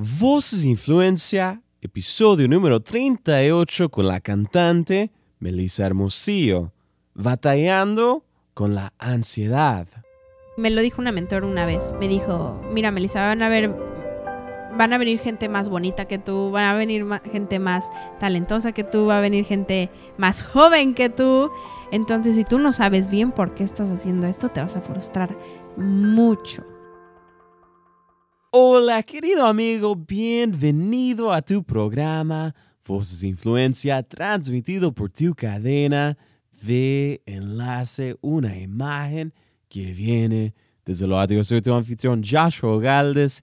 Voces Influencia, episodio número 38 con la cantante Melissa Hermosillo, batallando con la ansiedad. Me lo dijo una mentor una vez. Me dijo, mira Melissa, van a ver, van a venir gente más bonita que tú, van a venir gente más talentosa que tú, va a venir gente más joven que tú. Entonces, si tú no sabes bien por qué estás haciendo esto, te vas a frustrar mucho. Hola querido amigo, bienvenido a tu programa Voces Influencia transmitido por tu cadena de enlace, una imagen que viene desde lo alto. Soy tu anfitrión Joshua Galdes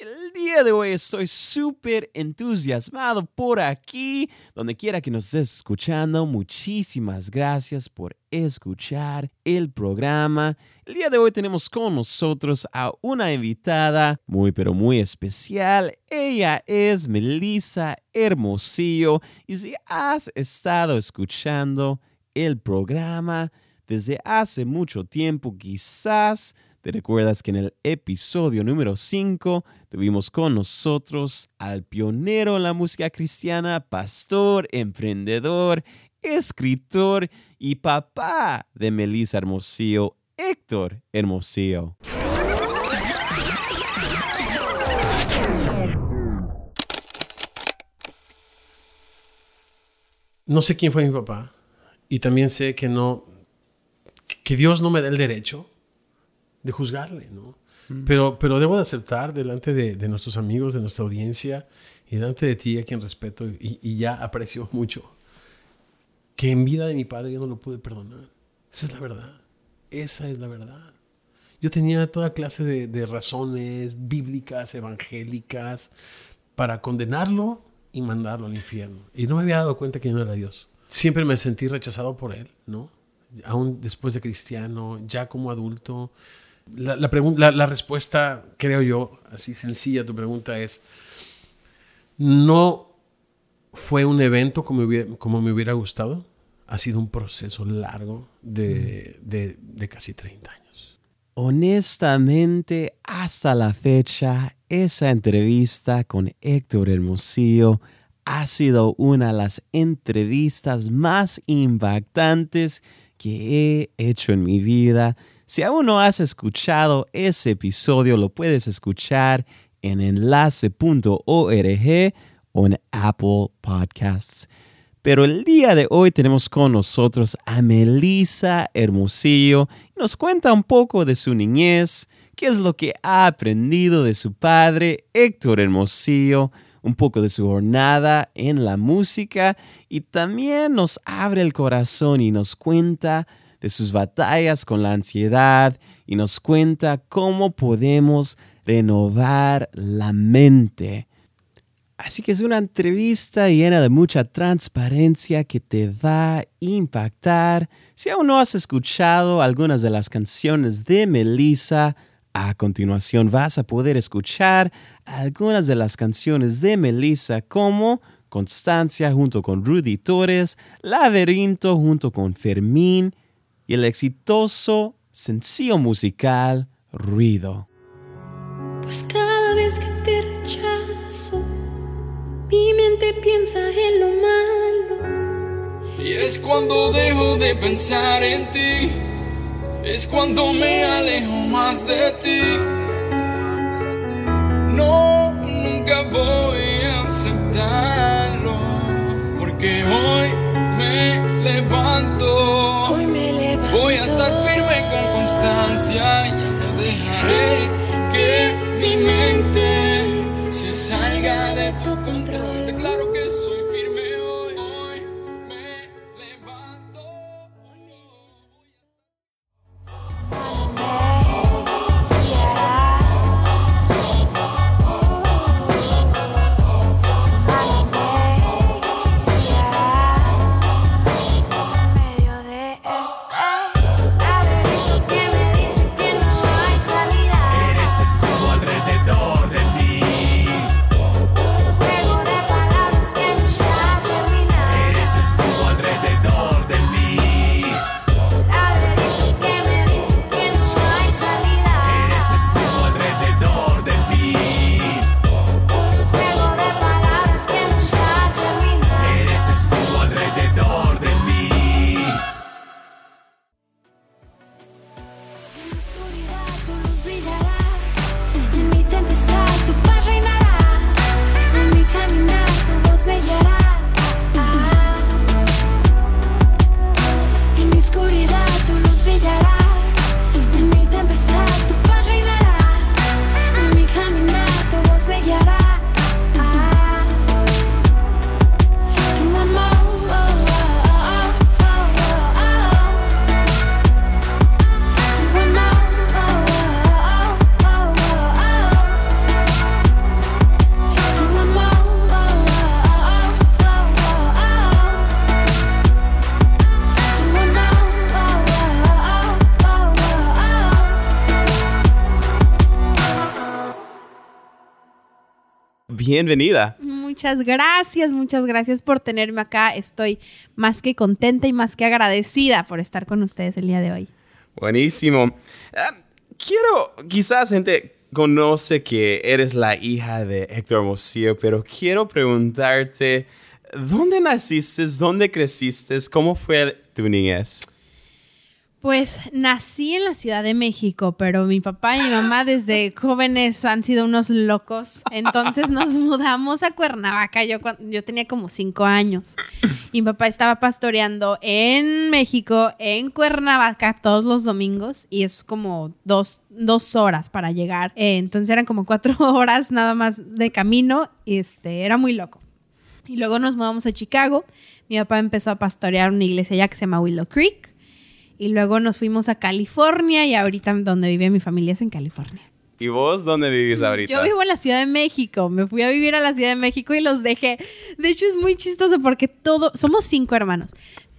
el día de hoy estoy súper entusiasmado por aquí, donde quiera que nos estés escuchando. Muchísimas gracias por escuchar el programa. El día de hoy tenemos con nosotros a una invitada muy pero muy especial. Ella es Melissa Hermosillo y si has estado escuchando el programa desde hace mucho tiempo, quizás te recuerdas que en el episodio número 5 tuvimos con nosotros al pionero en la música cristiana, pastor, emprendedor, escritor y papá de Melissa Hermosillo, Héctor Hermosillo. No sé quién fue mi papá y también sé que no que Dios no me da el derecho de juzgarle, ¿no? Mm. Pero, pero debo de aceptar delante de, nuestros amigos, de nuestra audiencia y delante de ti, a quien respeto y, ya aprecio mucho, que en vida de mi padre yo no lo pude perdonar. Esa es la verdad. Esa es la verdad. Yo tenía toda clase de, razones bíblicas, evangélicas, para condenarlo y mandarlo al infierno. Y no me había dado cuenta que yo no era Dios. Siempre me sentí rechazado por él, ¿no? Aún después de cristiano, ya como adulto, la, la, respuesta, creo yo, así sencilla, tu pregunta es, no fue un evento como, como me hubiera gustado, ha sido un proceso largo de, de casi 30 años. Honestamente, hasta la fecha, esa entrevista con Héctor Hermosillo ha sido una de las entrevistas más impactantes que he hecho en mi vida si aún no has escuchado ese episodio, lo puedes escuchar en enlace.org o en Apple Podcasts. Pero el día de hoy tenemos con nosotros a Melissa Hermosillo y nos cuenta un poco de su niñez, qué es lo que ha aprendido de su padre Héctor Hermosillo, un poco de su jornada en la música y también nos abre el corazón y nos cuenta de sus batallas con la ansiedad y nos cuenta cómo podemos renovar la mente. Así que es una entrevista llena de mucha transparencia que te va a impactar. Si aún no has escuchado algunas de las canciones de Melissa, a continuación vas a poder escuchar algunas de las canciones de Melissa como Constancia junto con Rudy Torres, Laberinto junto con Fermín y el exitoso sencillo musical Ruido. Pues cada vez que te mi mente piensa en lo malo. Y es cuando dejo de pensar en ti, es cuando me alejo más de ti. No, nunca voy a aceptarlo, porque hoy me levanto. Voy a estar firme con constancia, ya no dejaré bienvenida. Muchas gracias, muchas gracias por tenerme acá. Estoy más que contenta y más que agradecida por estar con ustedes el día de hoy. Buenísimo. Ah, quiero, quizás gente conoce que eres la hija de Héctor Hermosillo, pero quiero preguntarte, ¿dónde naciste? ¿Dónde creciste? ¿Cómo fue tu niñez? Pues nací en la Ciudad de México, pero mi papá y mi mamá desde jóvenes han sido unos locos. Entonces nos mudamos a Cuernavaca. Yo, yo tenía como cinco años. Y mi papá estaba pastoreando en México, en Cuernavaca, todos los domingos. Y es como dos, horas para llegar. Eh, entonces eran como cuatro horas nada más de camino. Y este, era muy loco. Y luego nos mudamos a Chicago. Mi papá empezó a pastorear una iglesia allá que se llama Willow Creek y luego nos fuimos a California y ahorita donde vive mi familia es en California. ¿Y vos dónde vivís ahorita? Yo vivo en la Ciudad de México. Me fui a vivir a la Ciudad de México y los dejé. De hecho, es muy chistoso porque todos, somos cinco hermanos.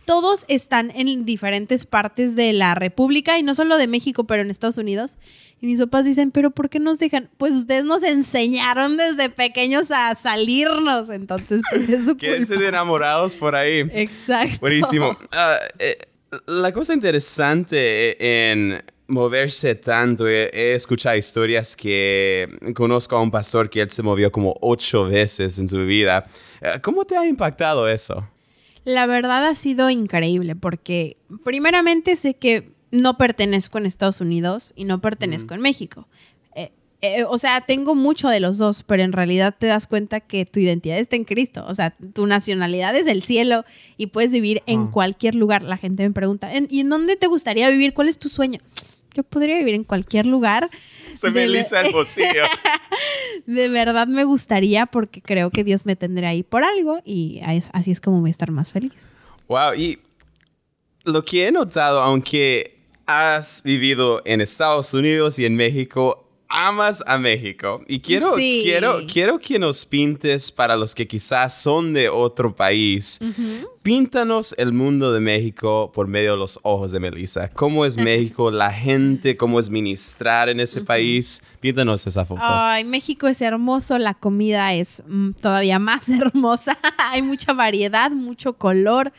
Todos están en diferentes partes de la República y no solo de México, pero en Estados Unidos. Y mis papás dicen, ¿pero por qué nos dejan? Pues ustedes nos enseñaron desde pequeños a salirnos. Entonces, pues es su Quédense de enamorados por ahí. Exacto. Buenísimo. Uh, eh, la cosa interesante en moverse tanto, he, escuchado historias que conozco a un pastor que él se movió como ocho veces en su vida. Eh, ¿Cómo te ha impactado eso? La verdad ha sido increíble porque primeramente sé que no pertenezco en Estados Unidos y no pertenezco en México. Eh, o sea, tengo mucho de los dos, pero en realidad te das cuenta que tu identidad está en Cristo. O sea, tu nacionalidad es el cielo y puedes vivir en cualquier lugar. La gente me pregunta, ¿y en dónde te gustaría vivir? ¿Cuál es tu sueño? Yo podría vivir en cualquier lugar. Se me lisa el bolsillo. de verdad me gustaría porque creo que Dios me tendrá ahí por algo y así es como voy a estar más feliz. Wow, y lo que he notado, aunque has vivido en Estados Unidos y en México, amas a México y quiero, quiero, quiero que nos pintes para los que quizás son de otro país. Píntanos el mundo de México por medio de los ojos de Melissa. ¿Cómo es México, la gente, cómo es ministrar en ese país? Píntanos esa foto. Ay, México es hermoso, la comida es mm, todavía más hermosa. Hay mucha variedad, mucho color.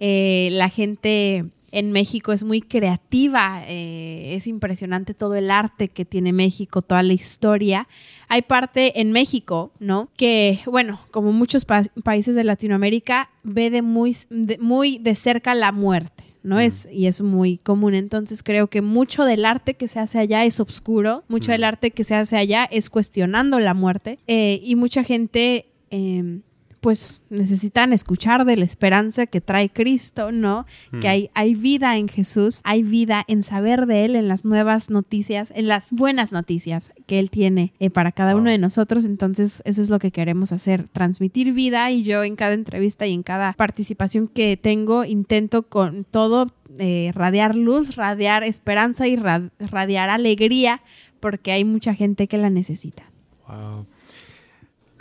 Eh, la gente en México es muy creativa, eh, es impresionante todo el arte que tiene México, toda la historia. Hay parte en México, ¿no? Que, bueno, como muchos países de Latinoamérica, ve de muy, de, muy de cerca la muerte. ¿no? Es, y es muy común. Entonces creo que mucho del arte que se hace allá es oscuro, mucho del arte que se hace allá es cuestionando la muerte eh, y mucha gente em, pues necesitan escuchar de la esperanza que trae Cristo, ¿no? Que mm. hay, hay vida en Jesús, hay vida en saber de Él, en las nuevas noticias, en las buenas noticias que Él tiene eh, para cada uno de nosotros. Entonces, eso es lo que queremos hacer, transmitir vida y yo en cada entrevista y en cada participación que tengo intento con todo eh, radiar luz, radiar esperanza y radiar alegría porque hay mucha gente que la necesita. Wow.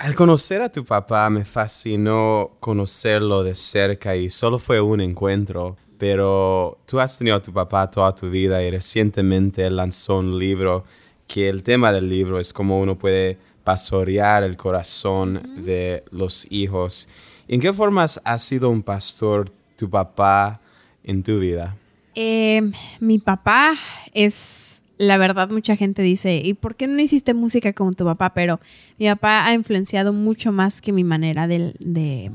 Al conocer a tu papá me fascinó conocerlo de cerca y solo fue un encuentro, pero tú has tenido a tu papá toda tu vida y recientemente lanzó un libro que el tema del libro es cómo uno puede pastorear el corazón de los hijos. ¿En qué formas ha sido un pastor tu papá en tu vida? Eh, mi papá es la verdad mucha gente dice, ¿y por qué no hiciste música como tu papá? Pero mi papá ha influenciado mucho más que mi manera de, de,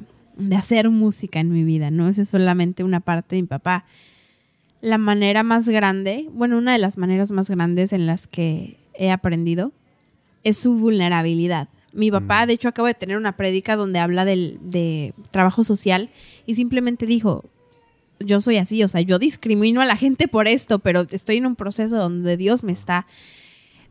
hacer música en mi vida, ¿no? Esa es solamente una parte de mi papá. La manera más grande, bueno, una de las maneras más grandes en las que he aprendido es su vulnerabilidad. Mi papá, mm. de hecho, acabo de tener una prédica donde habla del, de trabajo social y simplemente dijo, yo soy así, o sea, yo discrimino a la gente por esto, pero estoy en un proceso donde Dios me está,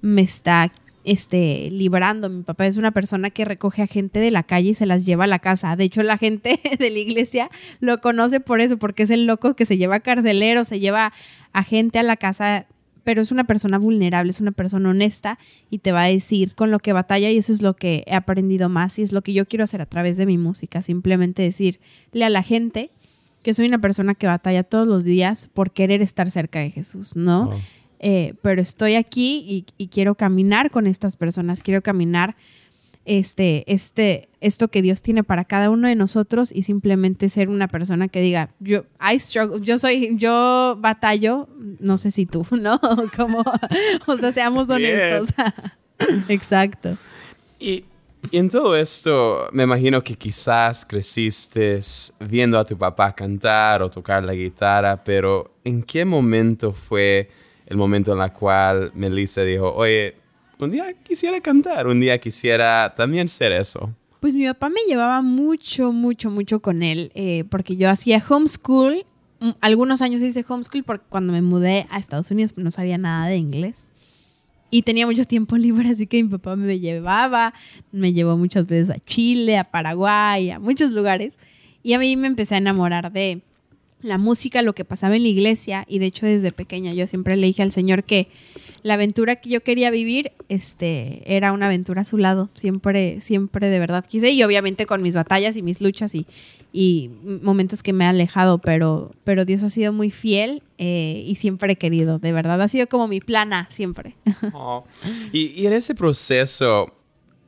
me está, este, librando. Mi papá es una persona que recoge a gente de la calle y se las lleva a la casa. De hecho, la gente de la iglesia lo conoce por eso, porque es el loco que se lleva a carcelero, se lleva a gente a la casa pero es una persona vulnerable, es una persona honesta y te va a decir con lo que batalla y eso es lo que he aprendido más y es lo que yo quiero hacer a través de mi música, simplemente decirle a la gente que soy una persona que batalla todos los días por querer estar cerca de Jesús, ¿no? Eh, pero estoy aquí y, quiero caminar con estas personas, quiero caminar este, este, esto que Dios tiene para cada uno de nosotros y simplemente ser una persona que diga, yo, I struggle, yo soy, yo batallo, no sé si tú, ¿no? Como, o sea, seamos honestos. Exacto. Y, y en todo esto, me imagino que quizás creciste viendo a tu papá cantar o tocar la guitarra, pero ¿en qué momento fue el momento en el cual Melissa dijo, oye, un día quisiera cantar, un día quisiera también ser eso? Pues mi papá me llevaba mucho, mucho, mucho con él, eh, porque yo hacía homeschool. Mm, algunos años hice homeschool porque cuando me mudé a Estados Unidos no sabía nada de inglés. Y tenía mucho tiempo libre, así que mi papá me llevaba, me llevó muchas veces a Chile, a Paraguay, a muchos lugares. Y a mí me empecé a enamorar de la música, lo que pasaba en la iglesia. Y de hecho desde pequeña yo siempre le dije al Señor que la aventura que yo quería vivir, este, era una aventura a su lado. Siempre, siempre de verdad quise. Y obviamente con mis batallas y mis luchas y, y momentos que me he alejado, pero, pero Dios ha sido muy fiel eh, y siempre he querido, de verdad. Ha sido como mi plana, siempre. Oh. Y en ese proceso,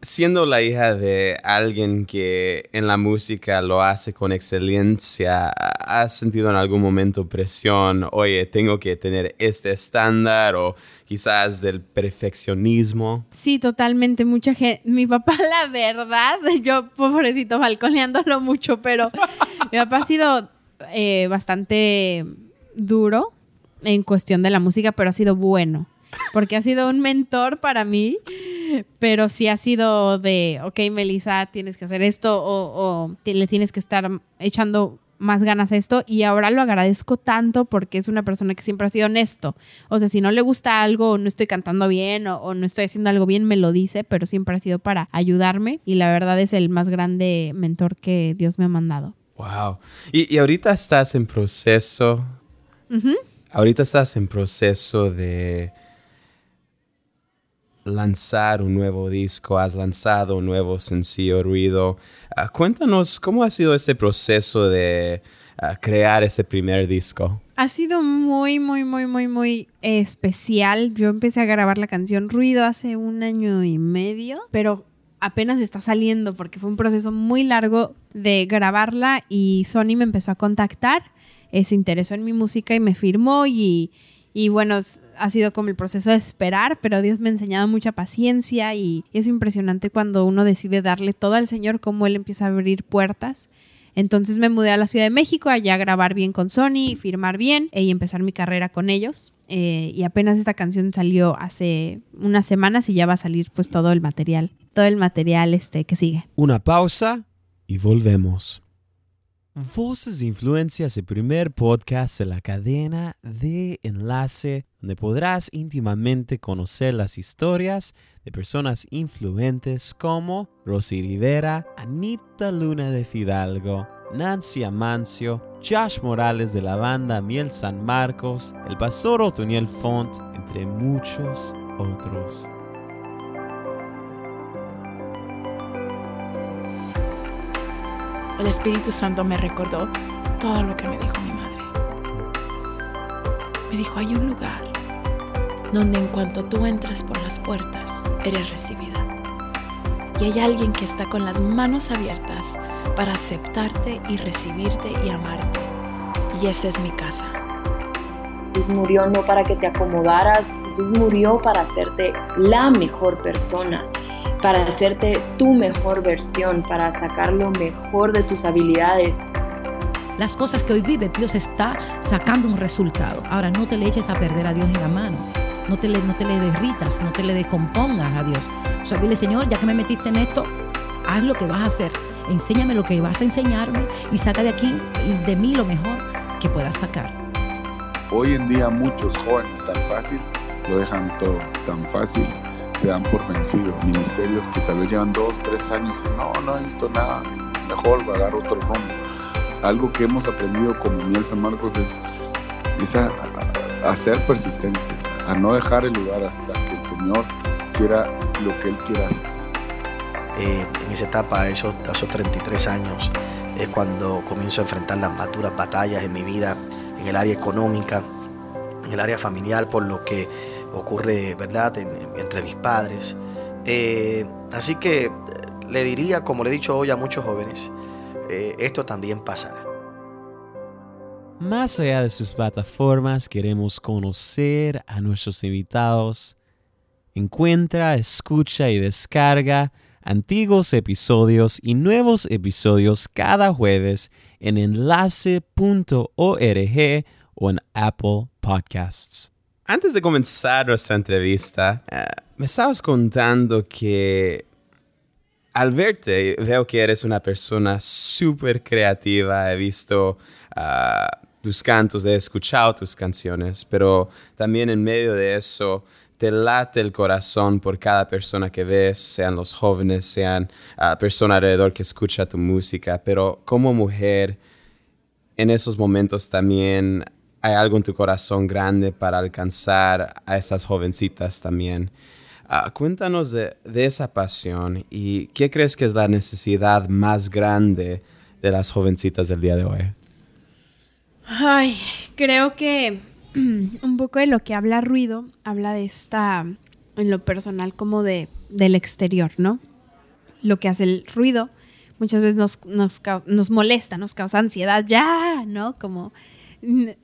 siendo la hija de alguien que en la música lo hace con excelencia, ¿has sentido en algún momento presión? Oye, tengo que tener este estándar o quizás del perfeccionismo. Sí, totalmente. Mucha gente. Mi papá, la verdad, yo pobrecito balconeándolo mucho, pero mi papá ha sido eh, bastante duro en cuestión de la música, pero ha sido bueno porque ha sido un mentor para mí, pero sí ha sido de, ok, Melissa, tienes que hacer esto o, le tienes que estar echando más ganas a esto y ahora lo agradezco tanto porque es una persona que siempre ha sido honesto. O sea, si no le gusta algo o no estoy cantando bien o, no estoy haciendo algo bien, me lo dice, pero siempre ha sido para ayudarme y la verdad es el más grande mentor que Dios me ha mandado. Wow. Y, ahorita estás en proceso. Ahorita estás en proceso de lanzar un nuevo disco, has lanzado un nuevo sencillo ruido. Ah, cuéntanos cómo ha sido este proceso de ah, crear ese primer disco. Ha sido muy, muy, muy, muy, muy especial. Yo empecé a grabar la canción Ruido hace un año y medio, pero apenas está saliendo porque fue un proceso muy largo de grabarla y Sony me empezó a contactar, eh, se interesó en mi música y me firmó y, y bueno, ha sido como el proceso de esperar, pero Dios me ha enseñado mucha paciencia y es impresionante cuando uno decide darle todo al Señor, cómo Él empieza a abrir puertas. Entonces me mudé a la Ciudad de México, allá a grabar bien con Sony, firmar bien y empezar mi carrera con ellos. Eh, y apenas esta canción salió hace unas semanas y ya va a salir pues todo el material, todo el material este que sigue. Una pausa y volvemos. Voces Influencias, el primer podcast de la cadena de enlace, donde podrás íntimamente conocer las historias de personas influentes como Rosy Rivera, Anita Luna de Fidalgo, Nancy Amancio, Josh Morales de la banda Miel San Marcos, el pastor Otoniel Font, entre muchos otros. El Espíritu Santo me recordó todo lo que me dijo mi madre. Me dijo, hay un lugar donde en cuanto tú entras por las puertas, eres recibida. Y hay alguien que está con las manos abiertas para aceptarte y recibirte y amarte. Y esa es mi casa. Jesús murió no para que te acomodaras, Jesús murió para hacerte la mejor persona para hacerte tu mejor versión, para sacar lo mejor de tus habilidades. Las cosas que hoy vive, Dios está sacando un resultado. Ahora no te le eches a perder a Dios en la mano. No te le, no te le derritas, no te le descompongas a Dios. O sea, dile, Señor, ya que me metiste en esto, haz lo que vas a hacer. Enséñame lo que vas a enseñarme y saca de aquí, de mí, lo mejor que puedas sacar. Hoy en día muchos jóvenes tan fácil lo dejan todo tan fácil se dan por vencidos. Ministerios que tal vez llevan dos, tres años y no, no he visto nada, mejor a dar otro rumbo. Algo que hemos aprendido como Miel San Marcos es, a, ser persistentes, a no dejar el lugar hasta que el Señor quiera lo que Él quiera hacer. Eh, en esa etapa, esos, esos 33 años, es cuando comienzo a enfrentar las maduras batallas en mi vida, en el área económica, en el área familiar, por lo que ocurre, ¿verdad?, entre mis padres. Eh, así que le diría, como le he dicho hoy a muchos jóvenes, eh, esto también pasará. Más allá de sus plataformas, queremos conocer a nuestros invitados. Encuentra, escucha y descarga antiguos episodios y nuevos episodios cada jueves en enlace.org o en Apple Podcasts. Antes de comenzar nuestra entrevista, eh, me estabas contando que al verte veo que eres una persona súper creativa. He visto ah, tus cantos, he escuchado tus canciones, pero también en medio de eso te late el corazón por cada persona que ves, sean los jóvenes, sean uh, personas alrededor que escucha tu música, pero como mujer, en esos momentos también hay algo en tu corazón grande para alcanzar a esas jovencitas también. Ah, cuéntanos de, de, esa pasión y qué crees que es la necesidad más grande de las jovencitas del día de hoy. Ay, creo que un poco de lo que habla ruido, habla de esta, en lo personal, como de, del exterior, ¿no? Lo que hace el ruido muchas veces nos, nos, nos molesta, nos causa ansiedad, ya, ¿no? Como,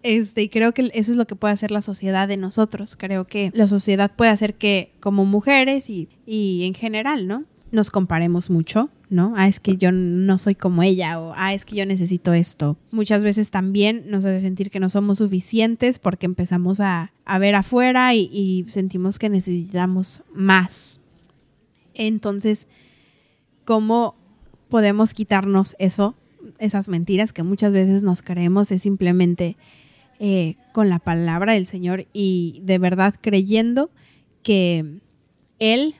este, y creo que eso es lo que puede hacer la sociedad de nosotros. Creo que la sociedad puede hacer que, como mujeres y, y en general, ¿no? Nos comparemos mucho, ¿no? Ah, es que yo no soy como ella o ah, es que yo necesito esto. Muchas veces también nos hace sentir que no somos suficientes porque empezamos a, ver afuera y, y sentimos que necesitamos más. Entonces, ¿cómo podemos quitarnos eso, esas mentiras que muchas veces nos creemos? Es simplemente eh, con la palabra del Señor y de verdad creyendo que Él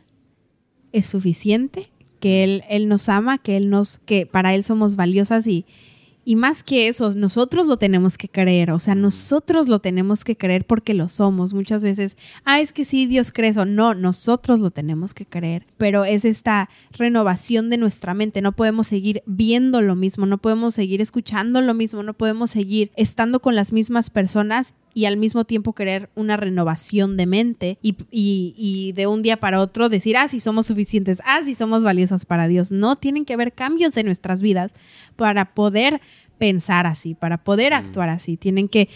es suficiente que él, él nos ama, que él nos, que para él somos valiosas y, y más que eso, nosotros lo tenemos que creer, o sea, nosotros lo tenemos que creer porque lo somos. Muchas veces, ah, es que sí, Dios cree eso. No, nosotros lo tenemos que creer, pero es esta renovación de nuestra mente. No podemos seguir viendo lo mismo, no podemos seguir escuchando lo mismo, no podemos seguir estando con las mismas personas y al mismo tiempo querer una renovación de mente y, y, de un día para otro decir, ah, sí somos suficientes, ah, sí somos valiosas para Dios. No, tienen que haber cambios en nuestras vidas para poder pensar así, para poder mm. actuar así. Tienen que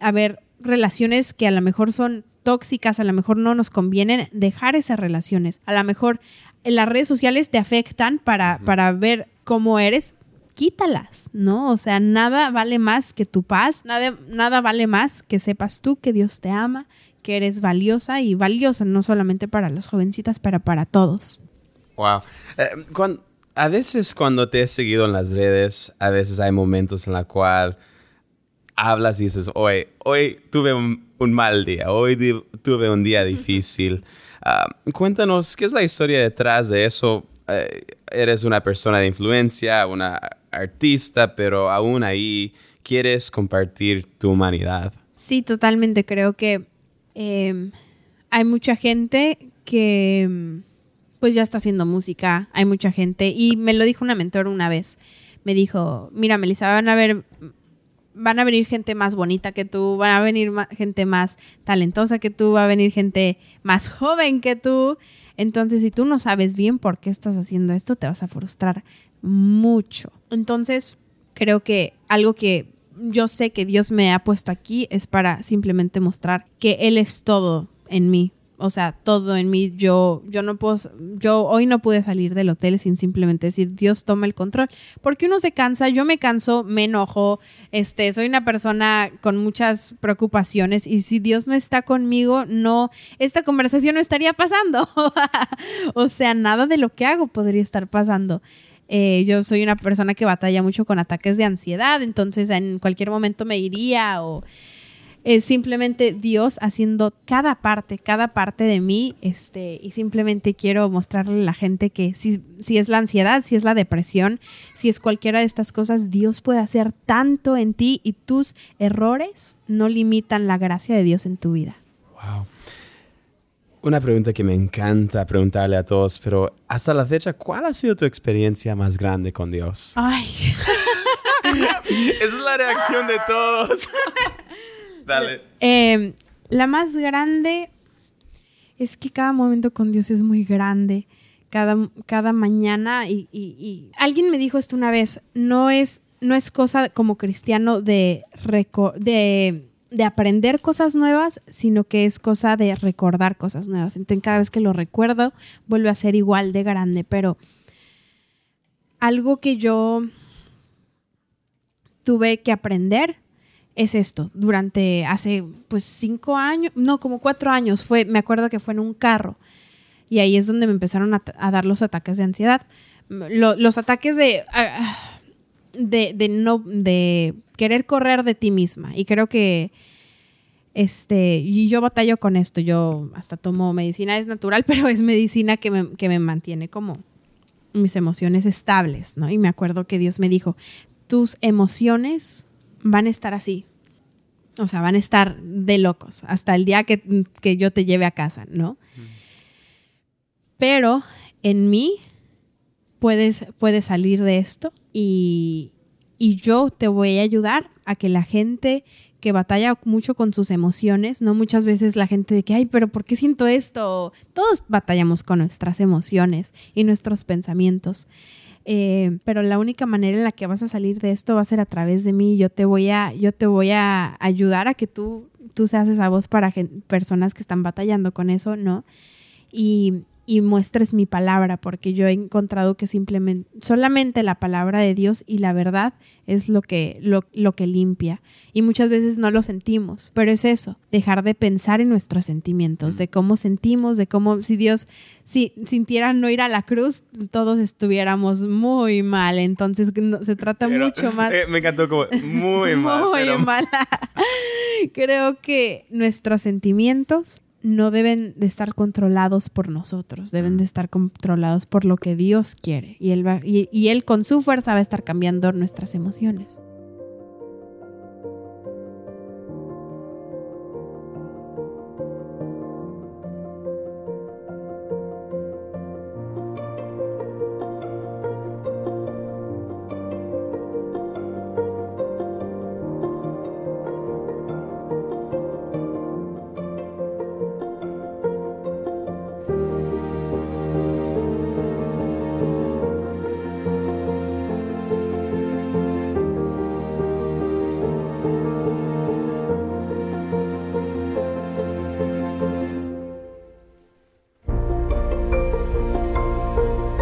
haber relaciones que a lo mejor son tóxicas, a lo mejor no nos convienen, dejar esas relaciones. A lo mejor en las redes sociales te afectan para, para ver cómo eres, quítalas, ¿no? O sea, nada vale más que tu paz, nada, nada vale más que sepas tú que Dios te ama, que eres valiosa y valiosa no solamente para las jovencitas, pero para todos. Wow. Eh, a veces cuando te he seguido en las redes, a veces hay momentos en la cual hablas y dices, hoy, hoy tuve un, mal día, hoy tuve un día difícil. Ah, cuéntanos, ¿qué es la historia detrás de eso? Eh, eres una persona de influencia, una artista, pero aún ahí quieres compartir tu humanidad. Sí, totalmente. Creo que em, hay mucha gente que em, pues ya está haciendo música, hay mucha gente y me lo dijo una mentor una vez. Me dijo, mira, Melissa, van a ver van a venir gente más bonita que tú, van a venir gente más talentosa que tú, va a venir gente más joven que tú. Entonces, si tú no sabes bien por qué estás haciendo esto, te vas a frustrar mucho. Entonces, creo que algo que yo sé que Dios me ha puesto aquí es para simplemente mostrar que Él es todo en mí. O sea, todo en mí. Yo, yo no puedo, yo hoy no pude salir del hotel sin simplemente decir Dios toma el control. Porque uno se cansa, yo me canso, me enojo, este, soy una persona con muchas preocupaciones y si Dios no está conmigo, no, esta conversación no estaría pasando. o sea, nada de lo que hago podría estar pasando. Eh, yo soy una persona que batalla mucho con ataques de ansiedad, entonces en cualquier momento me iría o es simplemente Dios haciendo cada parte, cada parte de mí, este, y simplemente quiero mostrarle a la gente que si, si es la ansiedad, si es la depresión, si es cualquiera de estas cosas, Dios puede hacer tanto en ti y tus errores no limitan la gracia de Dios en tu vida. Wow. Una pregunta que me encanta preguntarle a todos, pero hasta la fecha, ¿cuál ha sido tu experiencia más grande con Dios? Ay. Esa es la reacción de todos. Dale. Em, la más grande es que cada momento con Dios es muy grande. cada, cada mañana y, y- y alguien me dijo esto una vez, no es, no es cosa como cristiano de, reco- de, de aprender cosas nuevas, sino que es cosa de recordar cosas nuevas. Entonces cada vez que lo recuerdo vuelve a ser igual de grande, pero algo que yo tuve que aprender es esto. Durante hace pues cinco años, no, como cuatro años, fue, me acuerdo que fue en un carro. Y ahí es donde me empezaron a, dar los ataques de ansiedad. Lo- los ataques de, ah, de, de no, de querer correr de ti misma. Y creo que este, y yo batallo con esto. Yo hasta tomo medicina, es natural, pero es medicina que me, que me mantiene como mis emociones estables, ¿no? Y me acuerdo que Dios me dijo, tus emociones van a estar así. O sea, van a estar de locos hasta el día que, que yo te lleve a casa, ¿no? Pero en mí puedes, puedes salir de esto y, y yo te voy a ayudar a que la gente que batalla mucho con sus emociones, no muchas veces la gente de que, ay, pero ¿por qué siento esto? Todos batallamos con nuestras emociones y nuestros pensamientos. Eh, pero la única manera en la que vas a salir de esto va a ser a través de mí. Yo te voy a, yo te voy a ayudar a que tú, tú seas esa voz para personas que están batallando con eso, ¿no? Y, y muestres mi palabra, porque yo he encontrado que simplemente, solamente la palabra de Dios y la verdad es lo que, lo, lo que limpia. Y muchas veces no lo sentimos, pero es eso, dejar de pensar en nuestros sentimientos, de cómo sentimos, de cómo, si Dios si sintiera no ir a la cruz, todos estuviéramos muy mal. Entonces no- se trata Pero, mucho más eh, me encantó como muy mal. muy pero- mala. Creo que nuestros sentimientos no deben de estar controlados por nosotros, deben de estar controlados por lo que Dios quiere. Y él, va, y, y él con su fuerza va a estar cambiando nuestras emociones.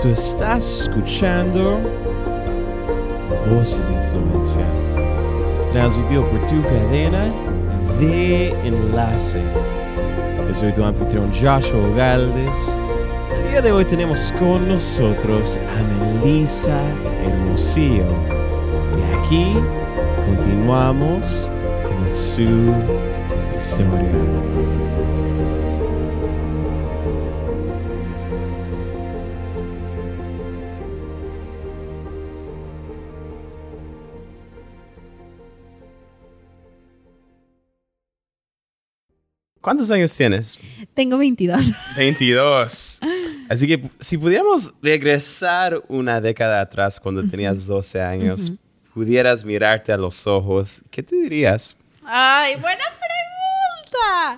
Tú estás escuchando Voces de Influencia, transmitido por tu cadena de enlace. Yo soy tu anfitrión Joshua Galdes. El día de hoy tenemos con nosotros a Melissa Hermosillo. Y aquí continuamos con su historia. ¿Cuántos años tienes? Tengo 22. 22. Así que si pudiéramos regresar una década atrás cuando tenías 12 años, pudieras mirarte a los ojos, ¿qué te dirías? Ay, buena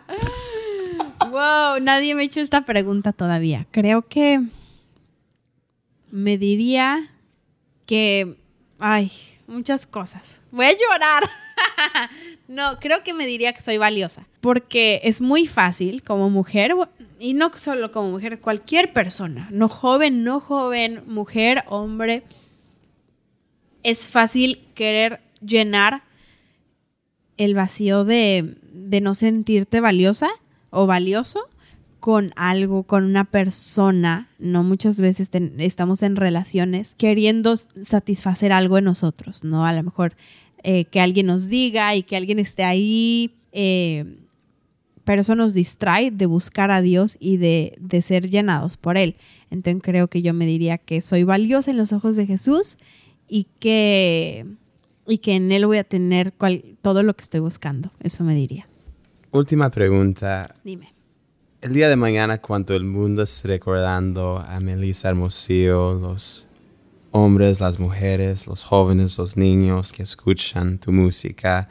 pregunta. Wow, nadie me ha hecho esta pregunta todavía. Creo que me diría que, ay, muchas cosas. Voy a llorar. no, creo que me diría que soy valiosa. Porque es muy fácil como mujer, y no solo como mujer, cualquier persona, no joven, no joven, mujer, hombre, es fácil querer llenar el vacío de, de no sentirte valiosa o valioso con algo, con una persona, ¿no? Muchas veces ten- estamos en relaciones queriendo satisfacer algo en nosotros, ¿no? A lo mejor eh, que alguien nos diga y que alguien esté ahí, eh, pero eso nos distrae de buscar a Dios y de, de ser llenados por Él. Entonces creo que yo me diría que soy valiosa en los ojos de Jesús y que, y que en Él voy a tener cual- todo lo que estoy buscando. Eso me diría. Última pregunta. Dime. El día de mañana, cuando el mundo esté recordando a Melissa Hermosillo, los hombres, las mujeres, los jóvenes, los niños que escuchan tu música,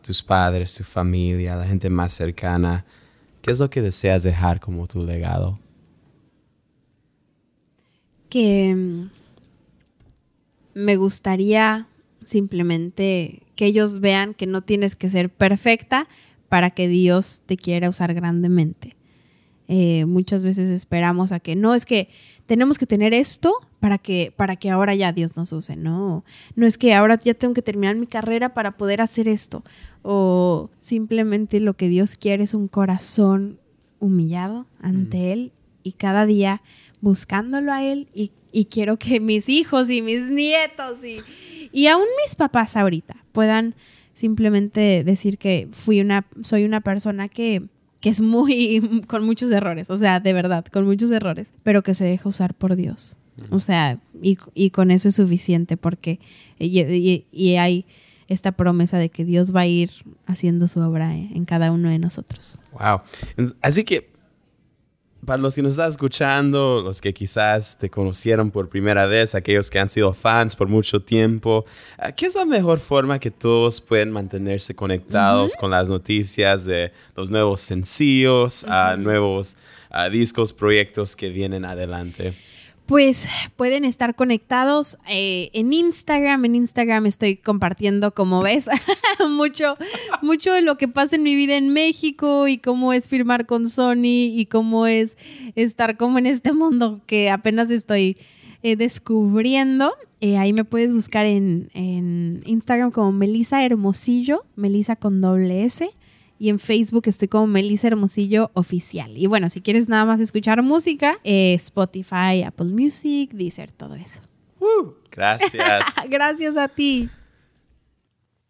tus padres, tu familia, la gente más cercana, ¿qué es lo que deseas dejar como tu legado? que mm, me gustaría simplemente que ellos vean que no tienes que ser perfecta para que Dios te quiera usar grandemente. Eh, muchas veces esperamos a que no es que tenemos que tener esto para que para que ahora ya Dios nos use no no es que ahora ya tengo que terminar mi carrera para poder hacer esto. O simplemente lo que Dios quiere es un corazón humillado ante él y cada día buscándolo a él y, y quiero que mis hijos y mis nietos y, y aún mis papás ahorita puedan simplemente decir que fui una soy una persona que que es muy, con muchos errores, o sea, de verdad, con muchos errores, pero que se deja usar por Dios. O sea, y, y con eso es suficiente porque y, y- y hay esta promesa de que Dios va a ir haciendo su obra eh, en cada uno de nosotros. Wow. Así que, para los que nos están escuchando, los que quizás te conocieron por primera vez, aquellos que han sido fans por mucho tiempo, ah, ¿qué es la mejor forma que todos pueden mantenerse conectados con las noticias de los nuevos sencillos, ah, nuevos ah, discos, proyectos que vienen adelante? Pues pueden estar conectados eh, en Instagram. En Instagram estoy compartiendo, como ves, mucho, mucho de lo que pasa en mi vida en México y cómo es firmar con Sony y cómo es estar como en este mundo que apenas estoy eh, descubriendo. Eh, ahí me puedes buscar en, en Instagram como Melisa Hermosillo, Melisa con doble S. Y en Facebook estoy como Melissa Hermosillo Oficial. Y bueno, si quieres nada más escuchar música, eh, Spotify, Apple Music, Deezer, todo eso. Gracias. Gracias a ti.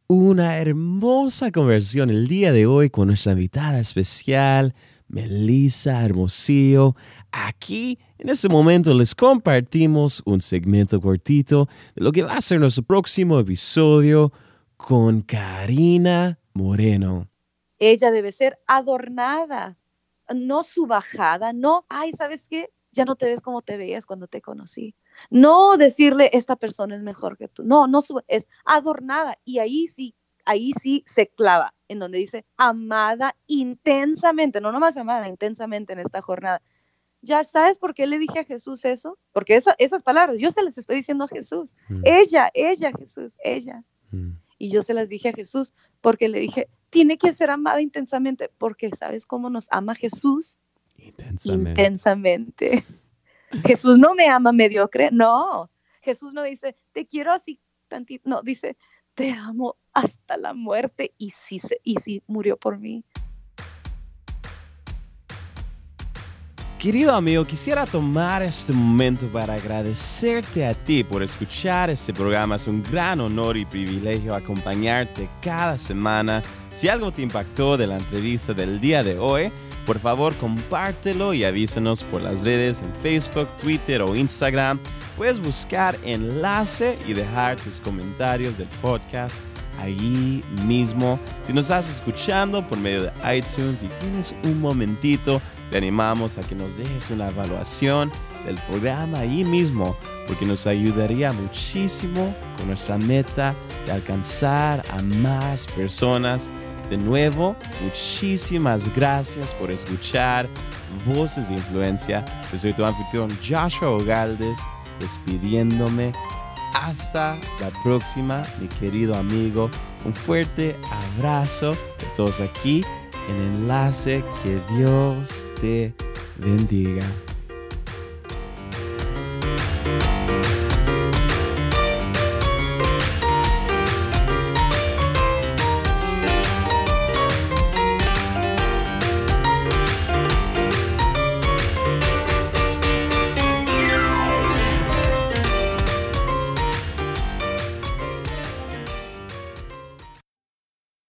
Una hermosa conversión el día de hoy con nuestra invitada especial, Melissa Hermosillo. Aquí, en este momento, les compartimos un segmento cortito de lo que va a ser nuestro próximo episodio con Karina Moreno. Ella debe ser adornada, no subajada, no, ay, ¿sabes qué? Ya no te ves como te veías cuando te conocí. No decirle, esta persona es mejor que tú. No, no es adornada. Y ahí sí, ahí sí se clava, en donde dice, amada intensamente, no nomás amada, intensamente en esta jornada. ¿Ya sabes por qué le dije a Jesús eso? Porque esa- esas palabras yo se las estoy diciendo a Jesús. Ella, ella, Jesús, ella. Y yo se las dije a Jesús porque le dije, tiene que ser amada intensamente, porque ¿sabes cómo nos ama Jesús? Intensamente. Jesús no me ama mediocre, no. Jesús no dice, te quiero así tantito, no, dice, te amo hasta la muerte y se- y sí murió por mí. Querido amigo, quisiera tomar este momento para agradecerte a ti por escuchar este programa. Es un gran honor y privilegio acompañarte cada semana. Si algo te impactó de la entrevista del día de hoy, por favor compártelo y avísanos por las redes en Facebook, Twitter o Instagram. Puedes buscar enlace y dejar tus comentarios del podcast ahí mismo. Si nos estás escuchando por medio de iTunes y tienes un momentito, te animamos a que nos dejes una evaluación del programa ahí mismo, porque nos ayudaría muchísimo con nuestra meta de alcanzar a más personas. De nuevo, muchísimas gracias por escuchar Voces de Influencia. Yo soy tu anfitrión Joshua Ogaldes, despidiéndome hasta la próxima, mi querido amigo. Un fuerte abrazo de todos aquí en Enlace. Que Dios te bendiga.